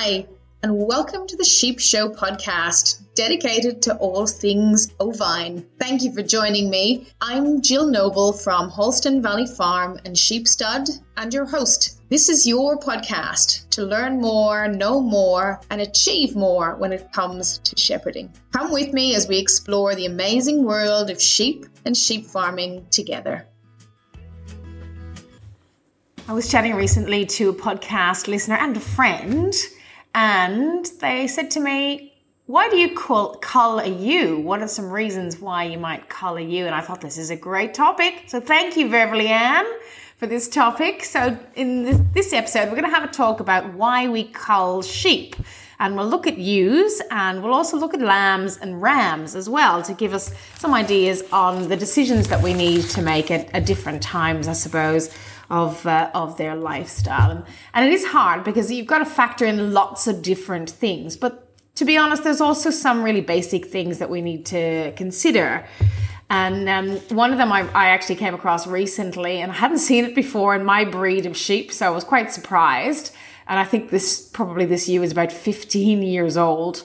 Hi, and welcome to the Sheep Show podcast, dedicated to all things ovine. Thank you for joining me. I'm Jill Noble from Holston Valley Farm and Sheep Stud, and your host. This is your podcast to learn more, know more, and achieve more when it comes to shepherding. Come with me as we explore the amazing world of sheep and sheep farming together. I was chatting recently to a podcast listener and a friend, and they said to me, Why do you call, cull a ewe? What are some reasons why you might cull a ewe? And I thought this is a great topic. So thank you, Beverly Ann, for this topic. So in this, this episode, we're going to have a talk about why we cull sheep. And we'll look at ewes and we'll also look at lambs and rams as well to give us some ideas on the decisions that we need to make at, at different times, I suppose of uh, of their lifestyle. And, it is hard because you've got to factor in lots of different things. But to be honest, there's also some really basic things that we need to consider. And um, one of them I, I, actually came across recently, and I hadn't seen it before in my breed of sheep, so I was quite surprised. And I think this probably this ewe is about 15 years old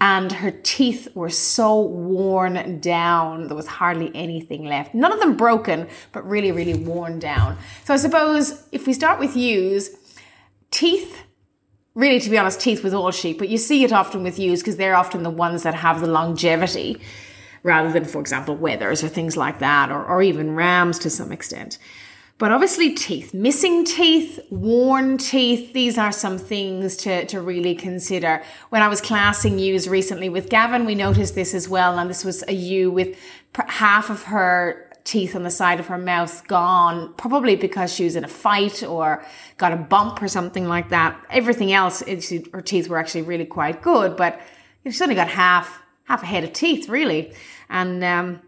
and her teeth were so worn down. There was hardly anything left. None of them broken, but really, really worn down. So I suppose if we start with ewes, teeth, really, to be honest, teeth with all sheep, but you see it often with ewes because they're often the ones that have the longevity rather than, for example, wethers or things like that, or, or even rams to some extent. But obviously, teeth, missing teeth, worn teeth, these are some things to, to really consider. When I was classing ewes recently with Gavin, we noticed this as well. And this was a ewe with half of her teeth on the side of her mouth gone, probably because she was in a fight or got a bump or something like that. Everything else, her teeth were actually really quite good, but she's only got half, half a head of teeth, really. And, um,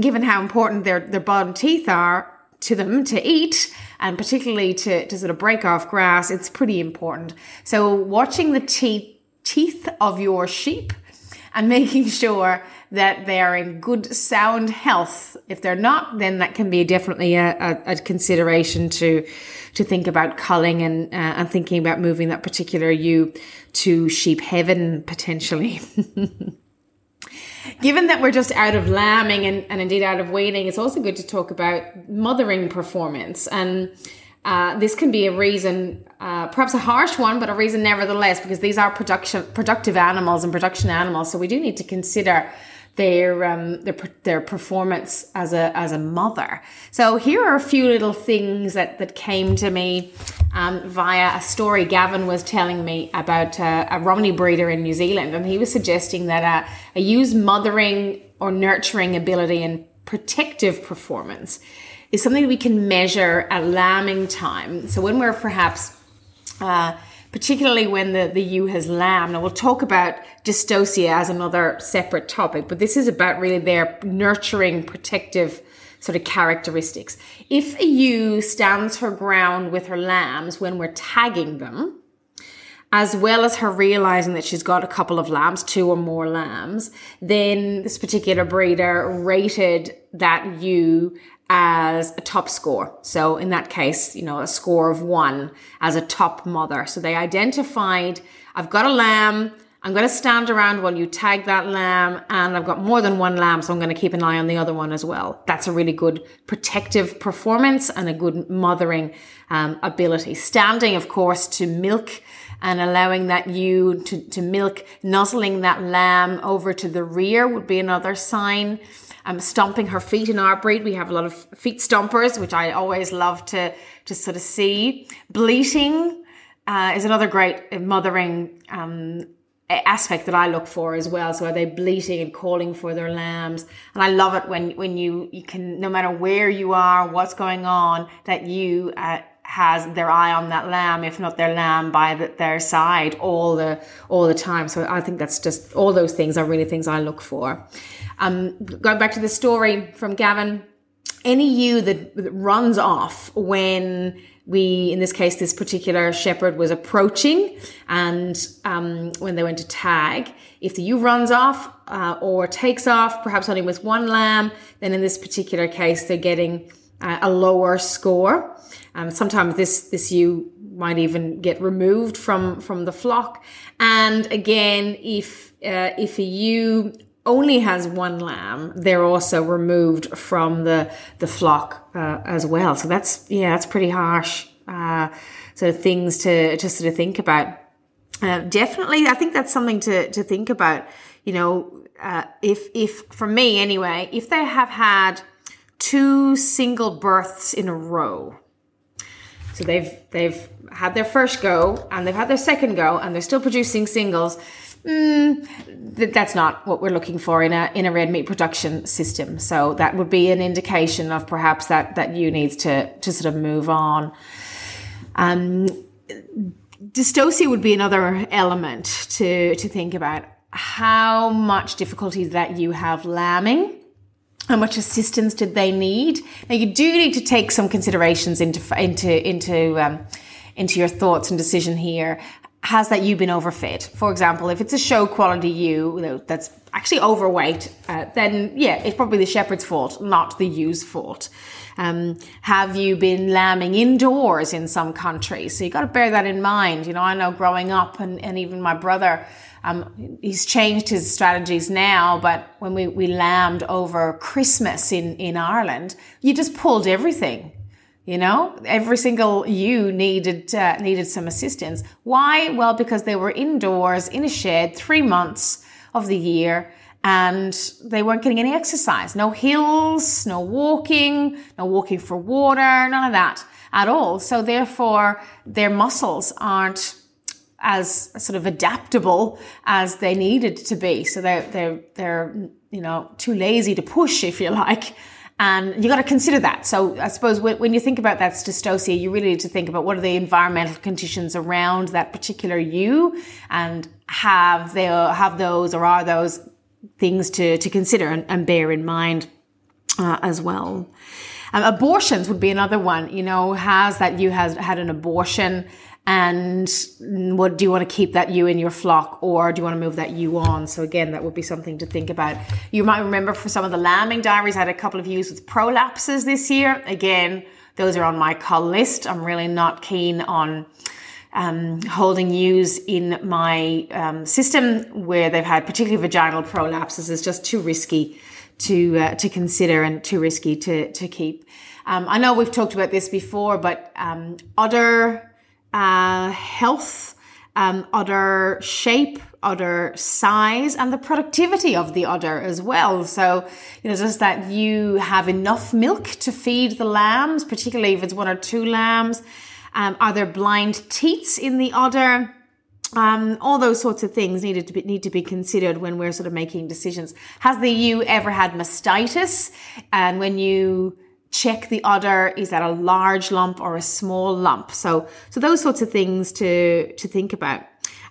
given how important their, their bottom teeth are, to them to eat and particularly to, to sort of break off grass, it's pretty important. So watching the teeth, teeth of your sheep and making sure that they are in good sound health. If they're not, then that can be definitely a, a, a consideration to to think about culling and uh, and thinking about moving that particular ewe to sheep heaven potentially. Given that we're just out of lambing and, and indeed out of weaning, it's also good to talk about mothering performance. And uh, this can be a reason, uh, perhaps a harsh one, but a reason nevertheless, because these are production productive animals and production animals. So we do need to consider their um, their their performance as a as a mother. So here are a few little things that that came to me um, via a story Gavin was telling me about a Romney breeder in New Zealand, and he was suggesting that a use mothering or nurturing ability and protective performance is something we can measure at lambing time. So when we're perhaps uh, particularly when the, the ewe has lamb. Now we'll talk about dystocia as another separate topic, but this is about really their nurturing, protective sort of characteristics. If a ewe stands her ground with her lambs when we're tagging them, as well as her realizing that she's got a couple of lambs, two or more lambs, then this particular breeder rated that ewe as a top score. So in that case, you know, a score of one as a top mother. So they identified, I've got a lamb. I'm going to stand around while you tag that lamb and I've got more than one lamb. So I'm going to keep an eye on the other one as well. That's a really good protective performance and a good mothering um, ability. Standing, of course, to milk and allowing that ewe to, to milk, nuzzling that lamb over to the rear would be another sign um, stomping her feet in our breed. We have a lot of feet stompers, which I always love to, to sort of see. Bleating uh, is another great mothering um, aspect that I look for as well. So are they bleating and calling for their lambs? And I love it when, when you, you can, no matter where you are, what's going on, that ewe, uh, has their eye on that lamb, if not their lamb by the, their side all the all the time. So I think that's just all those things are really things I look for. Um, going back to the story from Gavin, any ewe that, runs off when we, in this case, this particular shepherd was approaching and um, when they went to tag, if the ewe runs off uh, or takes off, perhaps only with one lamb, then in this particular case, they're getting uh, a lower score. Um, sometimes this, this ewe might even get removed from from the flock. And again, if uh, if a ewe only has one lamb, they're also removed from the the flock uh, as well. So that's yeah, that's pretty harsh. Uh, sort of things to to sort of think about. Uh, definitely, I think that's something to to think about. You know, uh, if if for me anyway, if they have had two single births in a row, so they've they've had their first go and they've had their second go and they're still producing singles. Mm, th- that's not what we're looking for in a in a red meat production system. So that would be an indication of perhaps that that ewe needs to to sort of move on. Um, dystocia would be another element to to think about. How much difficulty that you have lambing how much assistance did they need? Now you do need to take some considerations into into into um, into your thoughts and decision here. Has that ewe been overfed? For example, if it's a show quality ewe that's actually overweight, uh, then yeah, it's probably the shepherd's fault, not the ewe's fault. Um, have you been lambing indoors in some countries? So you got to bear that in mind. You know, I know growing up, and, and even my brother um, he's changed his strategies now, but when we, we lambed over Christmas in, in Ireland, you just pulled everything. You know, every single ewe needed uh, needed some assistance. Why? Well, because they were indoors in a shed three months of the year, and they weren't getting any exercise. No hills, no walking, no walking for water, none of that at all. So therefore, their muscles aren't as sort of adaptable as they needed to be. So they're, they're, they're, you know, too lazy to push, if you like. And you got to consider that. So I suppose when you think about that dystocia, you really need to think about what are the environmental conditions around that particular ewe, and have they have those or are those things to, to consider and, and bear in mind uh, as well. Um, abortions would be another one. You know, has that ewe has had an abortion? And what do you want to keep that ewe in your flock or do you want to move that ewe on? So again that would be something to think about. You might remember for some of the lambing diaries i had a couple of ewes with prolapses this year. Again those are on my cull list. I'm really not keen on um, holding ewes in my um, system where they've had particularly vaginal prolapses is just too risky to uh, to consider and too risky to to keep. Um, I know we've talked about this before, but um, udder uh, health, um, udder shape, udder size, and the productivity of the udder as well. So, you know, just that you have enough milk to feed the lambs, particularly if it's one or two lambs. Um, are there blind teats in the udder? Um, all those sorts of things needed to be, need to be considered when we're sort of making decisions. Has the ewe ever had mastitis? And when you check the udder is that a large lump or a small lump? So so those sorts of things to to think about.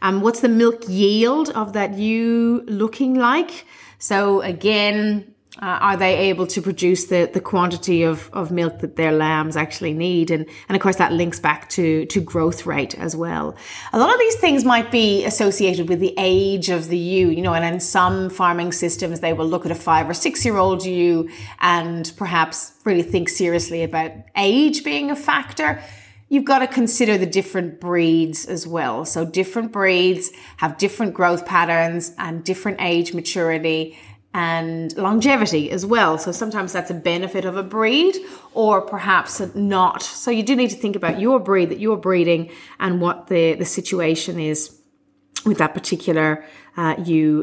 Um what's the milk yield of that ewe looking like? So again uh, are they able to produce the, the quantity of, of milk that their lambs actually need? And, and of course, that links back to, to growth rate as well. A lot of these things might be associated with the age of the ewe, you know, and in some farming systems, they will look at a five or six year old ewe and perhaps really think seriously about age being a factor you've got to consider the different breeds as well. So different breeds have different growth patterns and different age maturity and longevity as well. So sometimes that's a benefit of a breed or perhaps not. So you do need to think about your breed that you're breeding and what the, the situation is with that particular uh,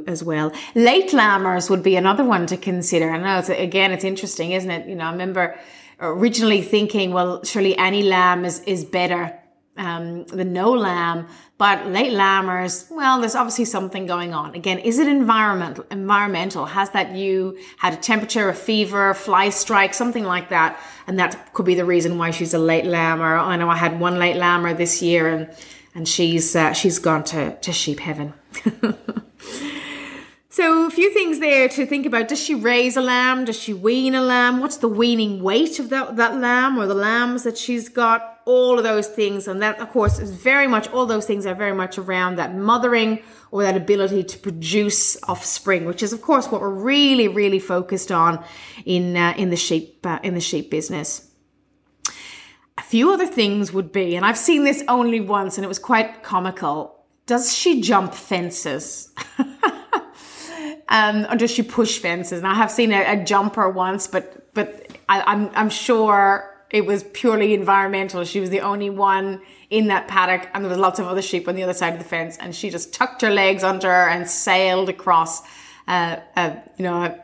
as well. Late lambers would be another one to consider. I know it's, again, it's interesting, isn't it? You know, I remember originally thinking, well, surely any lamb is, is better um, the no lamb, but late lambers, well, there's obviously something going on. Again, is it environmental? Environmental has that ewe had a temperature, a fever, fly strike, something like that, and that could be the reason why she's a late lamber. I know I had one late lamber this year, and and she's uh, she's gone to to sheep heaven. So a few things there to think about. Does she raise a lamb? Does she wean a lamb? What's the weaning weight of that, that lamb or the lambs that she's got? All of those things. And that, of course, is very much, all those things are very much around that mothering or that ability to produce offspring, which is, of course, what we're really, really focused on in, uh, in the sheep, uh, in the sheep business A few other things would be, and I've seen this only once and it was quite comical. Does she jump fences? um, does she push fences? And I have seen a, a jumper once, but but I, I'm I'm sure it was purely environmental. She was the only one in that paddock, and there was lots of other sheep on the other side of the fence, and she just tucked her legs under and sailed across, uh, a, you know, a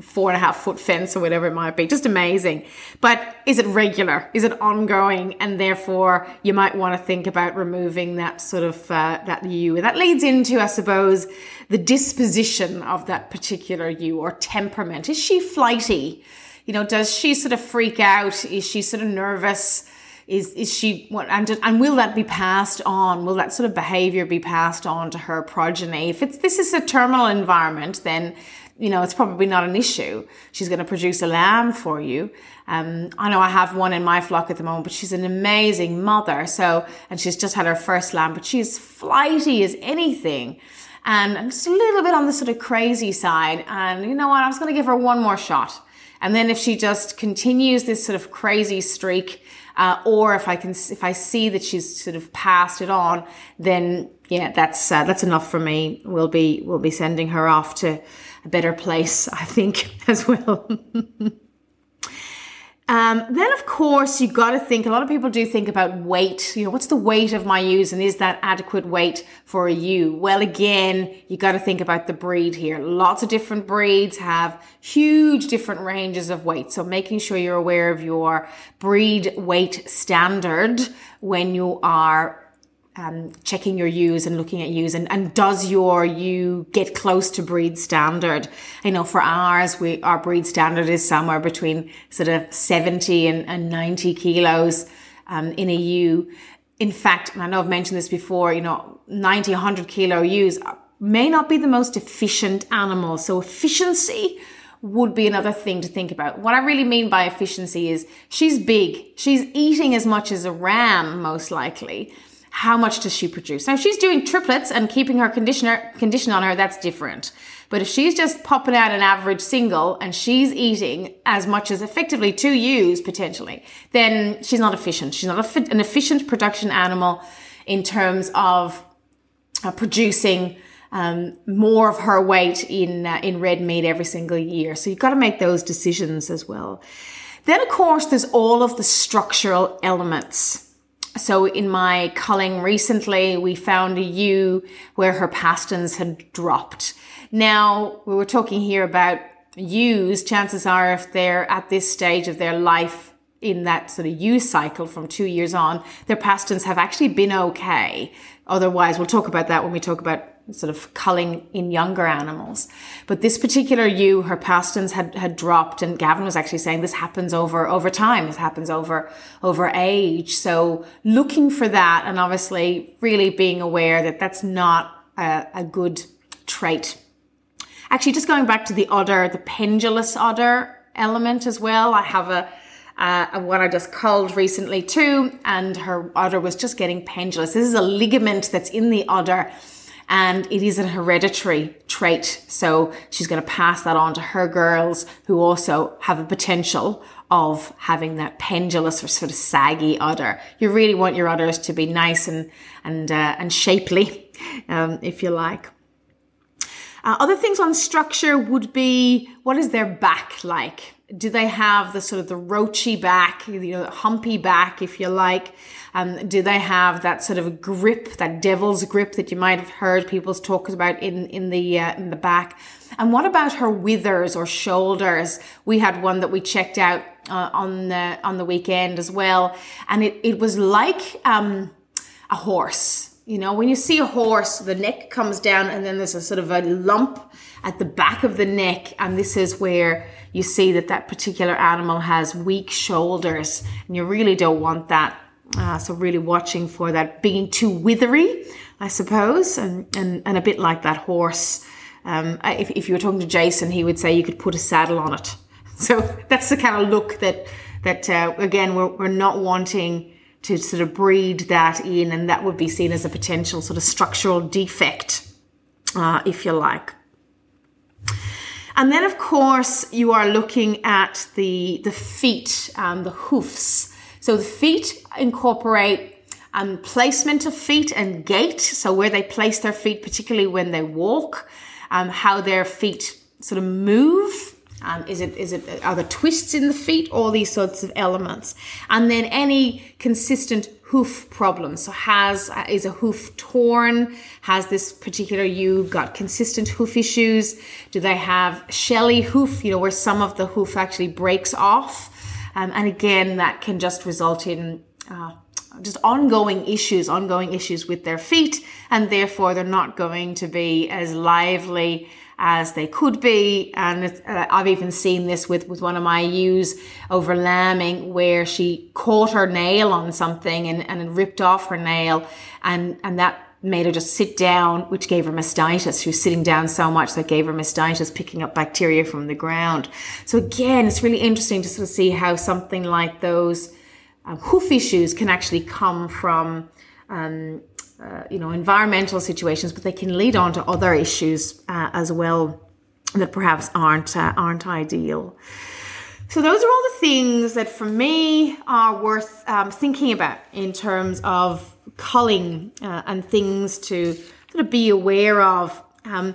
four and a half foot fence or whatever it might be. Just amazing. But is it regular? Is it ongoing? And therefore, you might want to think about removing that sort of uh, that ewe. And that leads into, I suppose, the disposition of that particular ewe or temperament. Is she flighty? You know, does she sort of freak out? Is she sort of nervous? Is is she what and and will that be passed on? Will that sort of behavior be passed on to her progeny? If it's this is a terminal environment, then you know it's probably not an issue. She's going to produce a lamb for you. Um, I know I have one in my flock at the moment, but she's an amazing mother. So and she's just had her first lamb, but she's flighty as anything and I'm just a little bit on the sort of crazy side. And you know what? I was going to give her one more shot. And then if she just continues this sort of crazy streak, uh, or if I can, if I see that she's sort of passed it on, then yeah, that's uh, that's enough for me. We'll be we'll be sending her off to a better place, I think, as well. Um, then, of course, you've got to think. A lot of people do think about weight. You know, what's the weight of my ewes, and is that adequate weight for a ewe? Well, again, you've got to think about the breed here. Lots of different breeds have huge different ranges of weight. So, making sure you're aware of your breed weight standard when you are um, checking your ewes and looking at ewes and, and does your ewe get close to breed standard? I know for ours, we, our breed standard is somewhere between sort of 70 and, and 90 kilos, um, in a ewe. In fact, and I know I've mentioned this before, you know, 90, 100 kilo ewes may not be the most efficient animal. So efficiency would be another thing to think about. What I really mean by efficiency is she's big. She's eating as much as a ram, most likely how much does she produce? Now, if she's doing triplets and keeping her conditioner condition on her, that's different. But if she's just popping out an average single and she's eating as much as effectively two ewes potentially, then she's not efficient. She's not an efficient production animal in terms of uh, producing um, more of her weight in uh, in red meat every single year. So you've got to make those decisions as well. Then, of course, there's all of the structural elements so in my culling recently, we found a ewe where her pasterns had dropped. Now, we were talking here about ewes. Chances are if they're at this stage of their life in that sort of ewe cycle from two years on, their pasterns have actually been okay. Otherwise, we'll talk about that when we talk about sort of culling in younger animals. But this particular ewe, her pasterns had, had dropped and Gavin was actually saying this happens over, over time. This happens over, over age. So looking for that and obviously really being aware that that's not a, a good trait. Actually, just going back to the udder, the pendulous udder element as well. I have a, uh, one I just culled recently too, and her udder was just getting pendulous. This is a ligament that's in the udder and it is a hereditary trait. So she's going to pass that on to her girls who also have a potential of having that pendulous or sort of saggy udder. You really want your udders to be nice and and uh, and shapely, um, if you like. Uh, other things on structure would be what is their back like? Do they have the sort of the roachy back, you know, humpy back, if you like? Um, do they have that sort of grip, that devil's grip that you might have heard people talk about in in the uh, in the back? And what about her withers or shoulders? We had one that we checked out uh, on the on the weekend as well, and it it was like um, a horse you know, when you see a horse, the neck comes down and then there's a sort of a lump at the back of the neck. And this is where you see that that particular animal has weak shoulders and you really don't want that. Uh, so really watching for that being too withery, I suppose, and, and, and a bit like that horse. Um, if, if you were talking to Jason, he would say you could put a saddle on it. So that's the kind of look that, that, uh, again, we're, we're not wanting to sort of breed that in, and that would be seen as a potential sort of structural defect, uh, if you like. And then, of course, you are looking at the the feet and the hoofs. So the feet incorporate um, placement of feet and gait. So where they place their feet, particularly when they walk, um, how their feet sort of move. Um, is it is it are the twists in the feet? All these sorts of elements, and then any consistent hoof problem. So has uh, is a hoof torn? Has this particular ewe got consistent hoof issues? Do they have shelly hoof? You know where some of the hoof actually breaks off, um, and again that can just result in uh, just ongoing issues, ongoing issues with their feet, and therefore they're not going to be as lively as they could be. And uh, I've even seen this with, with one of my ewes over lambing where she caught her nail on something and, and ripped off her nail and, and that made her just sit down, which gave her mastitis. She was sitting down so much that gave her mastitis, picking up bacteria from the ground. So again, it's really interesting to sort of see how something like those um, hoof issues can actually come from um, uh, you know, environmental situations, but they can lead on to other issues uh, as well that perhaps aren't uh, aren't ideal. So those are all the things that, for me, are worth um, thinking about in terms of culling uh, and things to sort of be aware of. Um,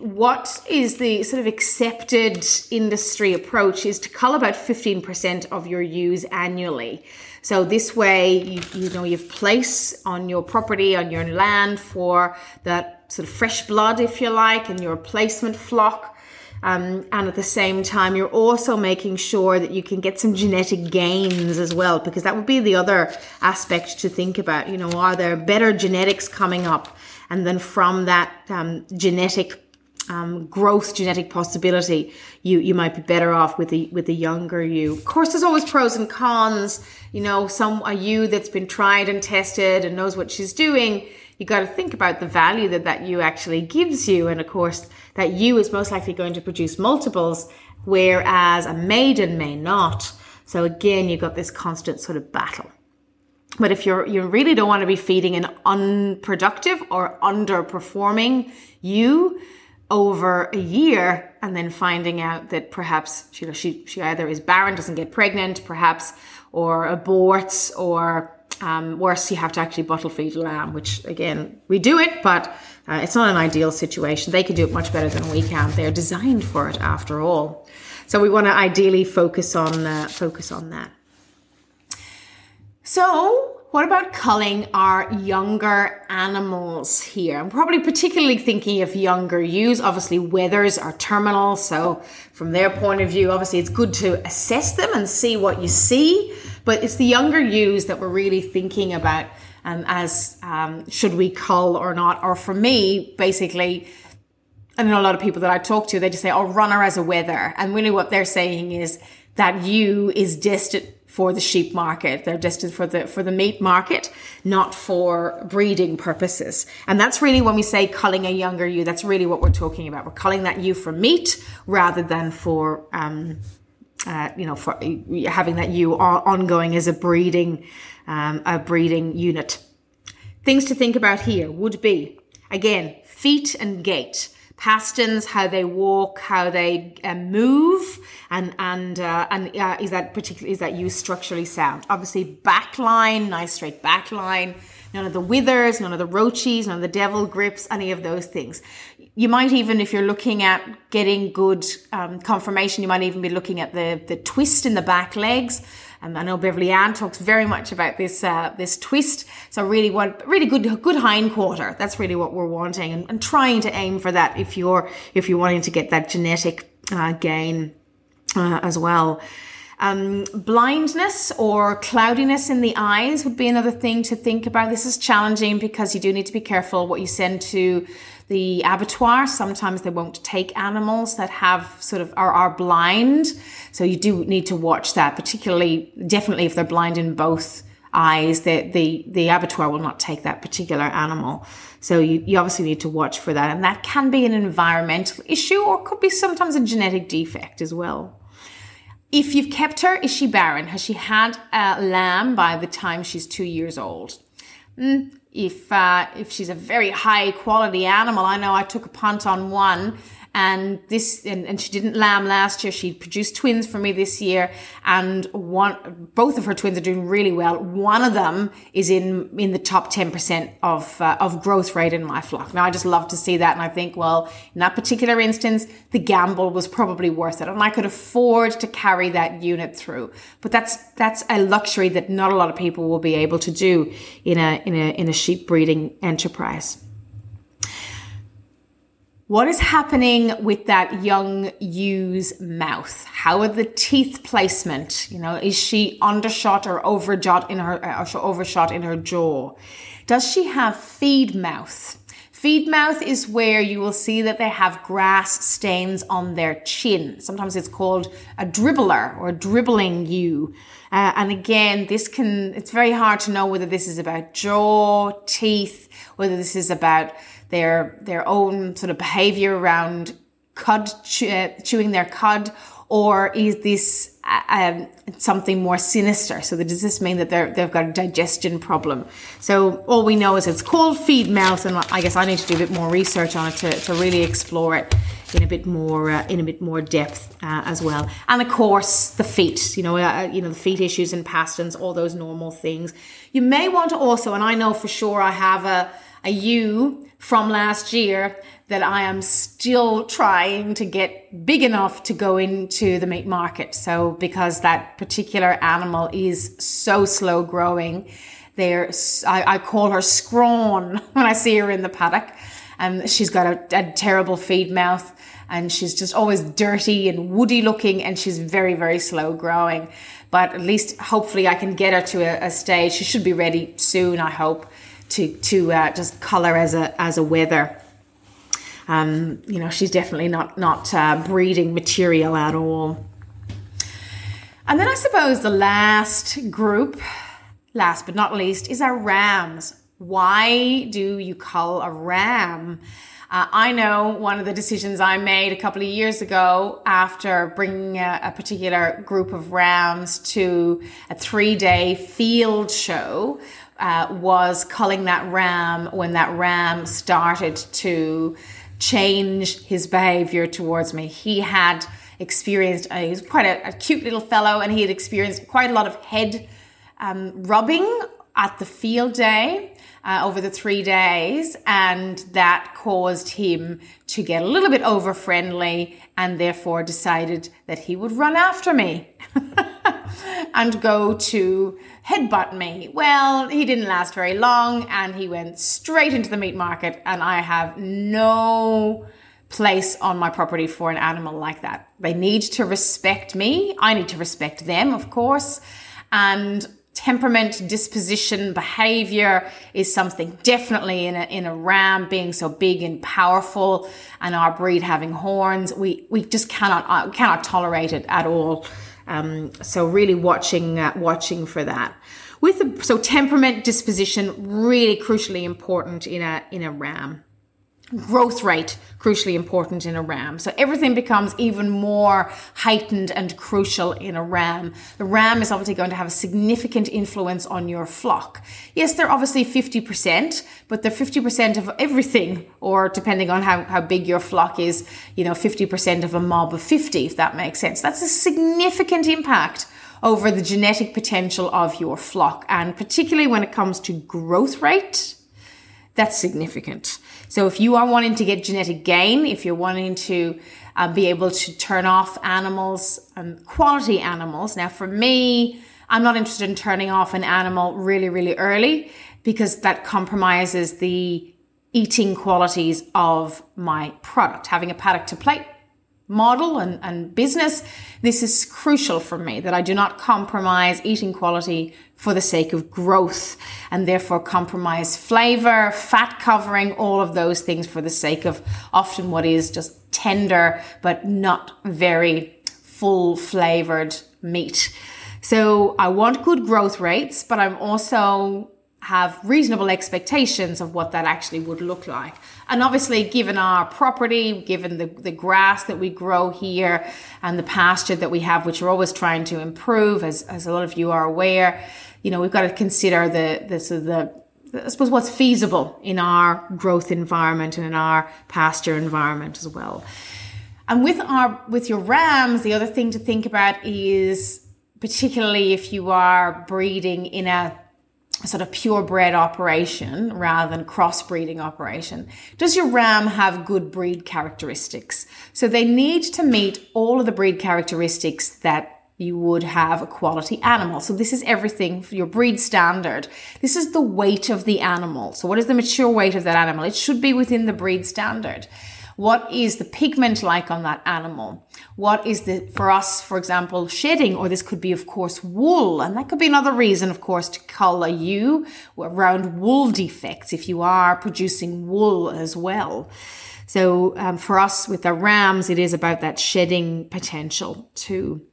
what is the sort of accepted industry approach is to cull about 15% of your ewes annually. So this way, you, you know, you've place on your property, on your land for that sort of fresh blood, if you like, and your replacement flock. Um, and at the same time, you're also making sure that you can get some genetic gains as well, because that would be the other aspect to think about. You know, are there better genetics coming up? And then from that um, genetic um, growth genetic possibility, you you might be better off with the with the younger ewe. Of course, there's always pros and cons. You know, some a ewe that's been tried and tested and knows what she's doing. You got to think about the value that that ewe actually gives you, and of course, that ewe is most likely going to produce multiples, whereas a maiden may not. So again, you've got this constant sort of battle. But if you're you really don't want to be feeding an unproductive or underperforming ewe, over a year and then finding out that perhaps you know she she either is barren, doesn't get pregnant, perhaps, or aborts, or um, worse, you have to actually bottle feed a lamb, which again we do it, but uh, it's not an ideal situation. They can do it much better than we can. They're designed for it after all. So we want to ideally focus on uh, focus on that. So what about culling our younger animals here? I'm probably particularly thinking of younger ewes. Obviously, wethers are terminal. So, from their point of view, obviously, it's good to assess them and see what you see. But it's the younger ewes that we're really thinking about um, as um, should we cull or not. Or for me, basically, I know a lot of people that I talk to, they just say, oh, run her as a wether. And really what they're saying is that ewe is destined for the sheep market. They're destined for the for the meat market, not for breeding purposes. And that's really when we say culling a younger ewe. That's really what we're talking about. We're culling that ewe for meat rather than for um, uh, you know for having that ewe ongoing as a breeding um, a breeding unit. Things to think about here would be again feet and gait pasterns, how they walk, how they uh, move, and and uh, and uh, is that particularly is that ewe structurally sound? Obviously, backline, nice straight backline. None of the withers, none of the roaches, none of the devil grips, any of those things. You might even, if you're looking at getting good um, conformation, you might even be looking at the the twist in the back legs um, I know Beverly Ann talks very much about this uh, this twist. So really, what really good good hind quarter. That's really what we're wanting, and, and trying to aim for that if you're if you're wanting to get that genetic uh, gain uh, as well. Um, blindness or cloudiness in the eyes would be another thing to think about. This is challenging because you do need to be careful what you send to the abattoir. Sometimes they won't take animals that have sort of are, are blind. So you do need to watch that, particularly definitely if they're blind in both eyes, the, the, the abattoir will not take that particular animal. So you, you obviously need to watch for that. And that can be an environmental issue or could be sometimes a genetic defect as well. If you've kept her, is she barren? Has she had a lamb by the time she's two years old? Mm, if uh, if she's a very high quality animal, I know I took a punt on one and this and, and she didn't lamb last year. She produced twins for me this year. And one both of her twins are doing really well. One of them is in in the top 10% of uh, of growth rate in my flock. Now i just love to see that. And i think well in that particular instance the gamble was probably worth it. And i could afford to carry that unit through. But that's that's a luxury that not a lot of people will be able to do in a in a in a sheep breeding enterprise what is happening with that young ewes mouth? How are the teeth placement? You know, is she undershot or overshot in her or overshot in her jaw? Does she have feed mouth? Feed mouth is where you will see that they have grass stains on their chin. Sometimes it's called a dribbler or dribbling ewe. Uh, and again, this can, it's very hard to know whether this is about jaw, teeth, whether this is about their their own sort of behavior around cud chewing their cud or is this uh, um, something more sinister? So does this mean that they're, they've got a digestion problem? So all we know is it's called feed mouth, and I guess I need to do a bit more research on it to, to really explore it in a bit more uh, in a bit more depth uh, as well. And of course, the feet. You know, uh, you know the feet issues and pasterns, all those normal things. You may want to also, and I know for sure I have a a ewe from last year that I am still trying to get big enough to go into the meat market. So because that particular animal is so slow growing, there I, I, call her scrawn when I see her in the paddock. And she's got a, a terrible feed mouth and she's just always dirty and woody looking and she's very, very slow growing. But at least hopefully I can get her to a, a stage. She should be ready soon, I hope to to uh, just color as a as a wether. Um, you know, she's definitely not not uh, breeding material at all. And then I suppose the last group, last but not least, is our rams. Why do you cull a ram? Uh, I know one of the decisions I made a couple of years ago after bringing a, a particular group of rams to a three day field show uh, was culling that ram when that ram started to change his behavior towards me. He had experienced, uh, he was quite a, a, cute little fellow, and he had experienced quite a lot of head um, rubbing at the field day. Uh, over the three days, and that caused him to get a little bit over friendly and therefore decided that he would run after me and go to headbutt me. Well, he didn't last very long and he went straight into the meat market and I have no place on my property for an animal like that. They need to respect me. I need to respect them, of course. And temperament, disposition, behavior is something definitely in a, in a ram being so big and powerful and our breed having horns. We, we just cannot, uh, cannot tolerate it at all. Um, so really watching uh, watching for that. With the, so temperament, disposition, really crucially important in a in a ram growth rate crucially important in a ram. So everything becomes even more heightened and crucial in a ram. The ram is obviously going to have a significant influence on your flock. Yes they're obviously 50% but they're 50% of everything or depending on how, how big your flock is you know 50% of a mob of 50 if that makes sense. That's a significant impact over the genetic potential of your flock and particularly when it comes to growth rate that's significant. So if you are wanting to get genetic gain, if you're wanting to uh, be able to turn off animals and um, quality animals. Now for me, I'm not interested in turning off an animal really, really early because that compromises the eating qualities of my product. Having a paddock to plate model and, and business, this is crucial for me that I do not compromise eating quality for the sake of growth and therefore compromise flavor, fat covering, all of those things for the sake of often what is just tender but not very full flavored meat. So I want good growth rates, but I'm also have reasonable expectations of what that actually would look like. And obviously, given our property, given the, the grass that we grow here and the pasture that we have, which we're always trying to improve, as, as a lot of you are aware, you know, we've got to consider the, the, so the I suppose what's feasible in our growth environment and in our pasture environment as well. And with our with your rams, the other thing to think about is particularly if you are breeding in a sort of purebred operation rather than crossbreeding operation. Does your ram have good breed characteristics? So they need to meet all of the breed characteristics that you would have a quality animal. So this is everything for your breed standard. This is the weight of the animal. So what is the mature weight of that animal? It should be within the breed standard. What is the pigment like on that animal? What is the, for us, for example, shedding, or this could be, of course, wool. And that could be another reason, of course, to color you around wool defects if you are producing wool as well. So um, for us with the rams, it is about that shedding potential too.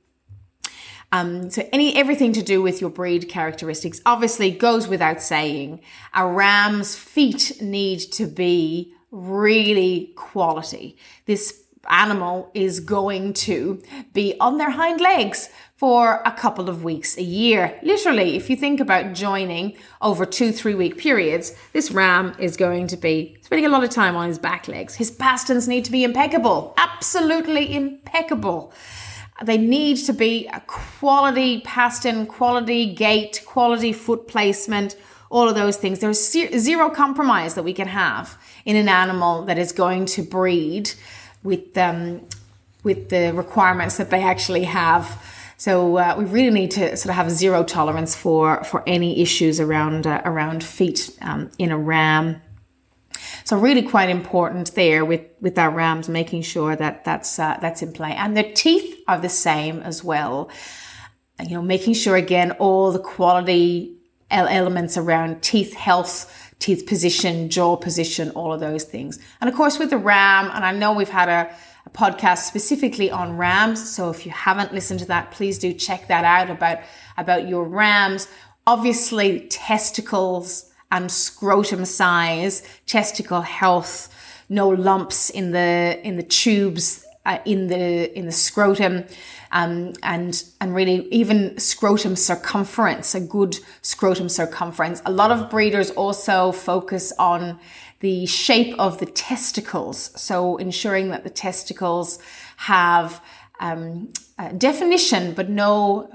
Um, so any everything to do with your breed characteristics obviously goes without saying. A ram's feet need to be really quality. This animal is going to be on their hind legs for a couple of weeks a year. Literally, if you think about joining over two, three week periods, this ram is going to be spending a lot of time on his back legs. His pasterns need to be impeccable, absolutely impeccable. They need to be a quality pastern, quality gait, quality foot placement, all of those things. There's zero compromise that we can have in an animal that is going to breed with um, with the requirements that they actually have. So uh, we really need to sort of have zero tolerance for for any issues around uh, around feet um, in a ram. So really quite important there with, with our rams, making sure that that's, uh, that's in play. And the teeth are the same as well. You know, making sure again, all the quality elements around teeth health, teeth position, jaw position, all of those things. And of course with the ram, and I know we've had a, a podcast specifically on rams. So if you haven't listened to that, please do check that out about, about your rams. Obviously testicles, and scrotum size, testicle health, no lumps in the in the tubes uh, in the in the scrotum, um, and and really even scrotum circumference, a good scrotum circumference. A lot of breeders also focus on the shape of the testicles, so ensuring that the testicles have um, definition but no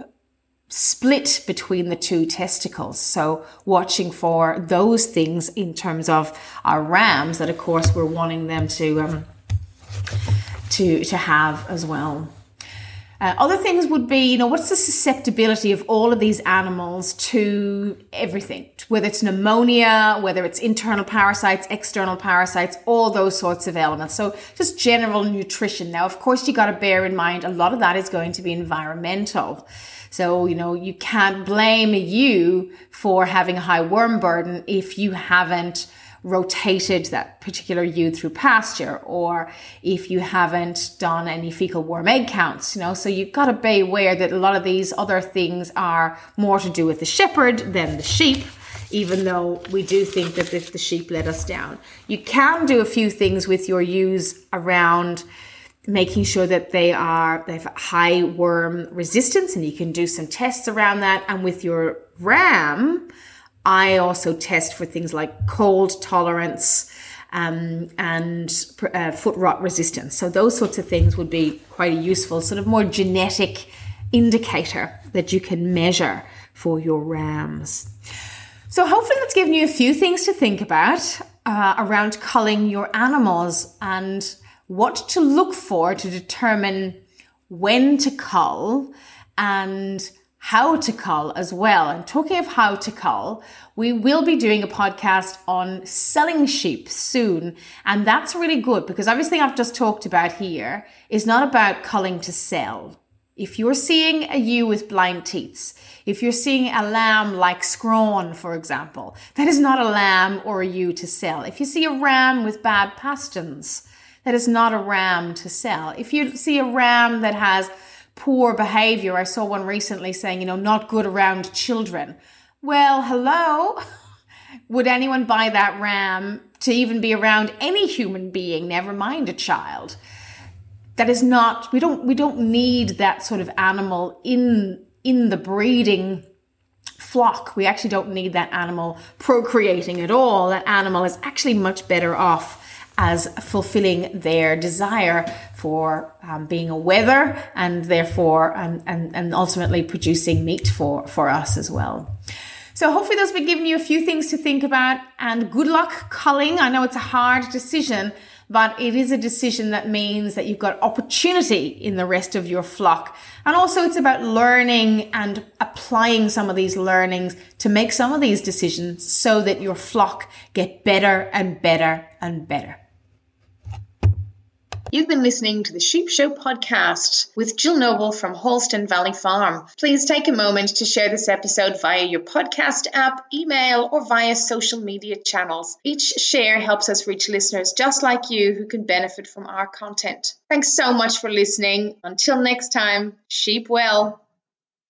split between the two testicles. So watching for those things in terms of our rams that of course we're wanting them to um, to to have as well. Uh, other things would be, you know, what's the susceptibility of all of these animals to everything, whether it's pneumonia, whether it's internal parasites, external parasites, all those sorts of elements. So just general nutrition. Now, of course, you got to bear in mind a lot of that is going to be environmental. So, you know, you can't blame you for having a high worm burden if you haven't rotated that particular ewe through pasture or if you haven't done any fecal worm egg counts, you know. So you've got to be aware that a lot of these other things are more to do with the shepherd than the sheep even though we do think that if the sheep let us down. You can do a few things with your ewes around making sure that they are they have high worm resistance and you can do some tests around that and with your ram i also test for things like cold tolerance um, and uh, foot rot resistance. So those sorts of things would be quite a useful sort of more genetic indicator that you can measure for your rams. So hopefully that's given you a few things to think about uh, around culling your animals and what to look for to determine when to cull and how to cull as well. And talking of how to cull, we will be doing a podcast on selling sheep soon. And that's really good because everything I've just talked about here is not about culling to sell. If you're seeing a ewe with blind teats, if you're seeing a lamb like Scrawn, for example, that is not a lamb or a ewe to sell. If you see a ram with bad pasterns, that is not a ram to sell. If you see a ram that has poor behavior, I saw one recently saying, you know, not good around children. Well, hello. Would anyone buy that ram to even be around any human being, never mind a child? That is not we don't we don't need that sort of animal in in the breeding flock. We actually don't need that animal procreating at all. That animal is actually much better off as fulfilling their desire for um, being a wether and therefore and, and, and ultimately producing meat for, for us as well. So hopefully those have giving you a few things to think about and good luck culling. I know it's a hard decision, but it is a decision that means that you've got opportunity in the rest of your flock. And also it's about learning and applying some of these learnings to make some of these decisions so that your flock get better and better and better. You've been listening to the Sheep Show podcast with Jill Noble from Holston Valley Farm. Please take a moment to share this episode via your podcast app, email, or via social media channels. Each share helps us reach listeners just like you who can benefit from our content. Thanks so much for listening. Until next time, sheep well.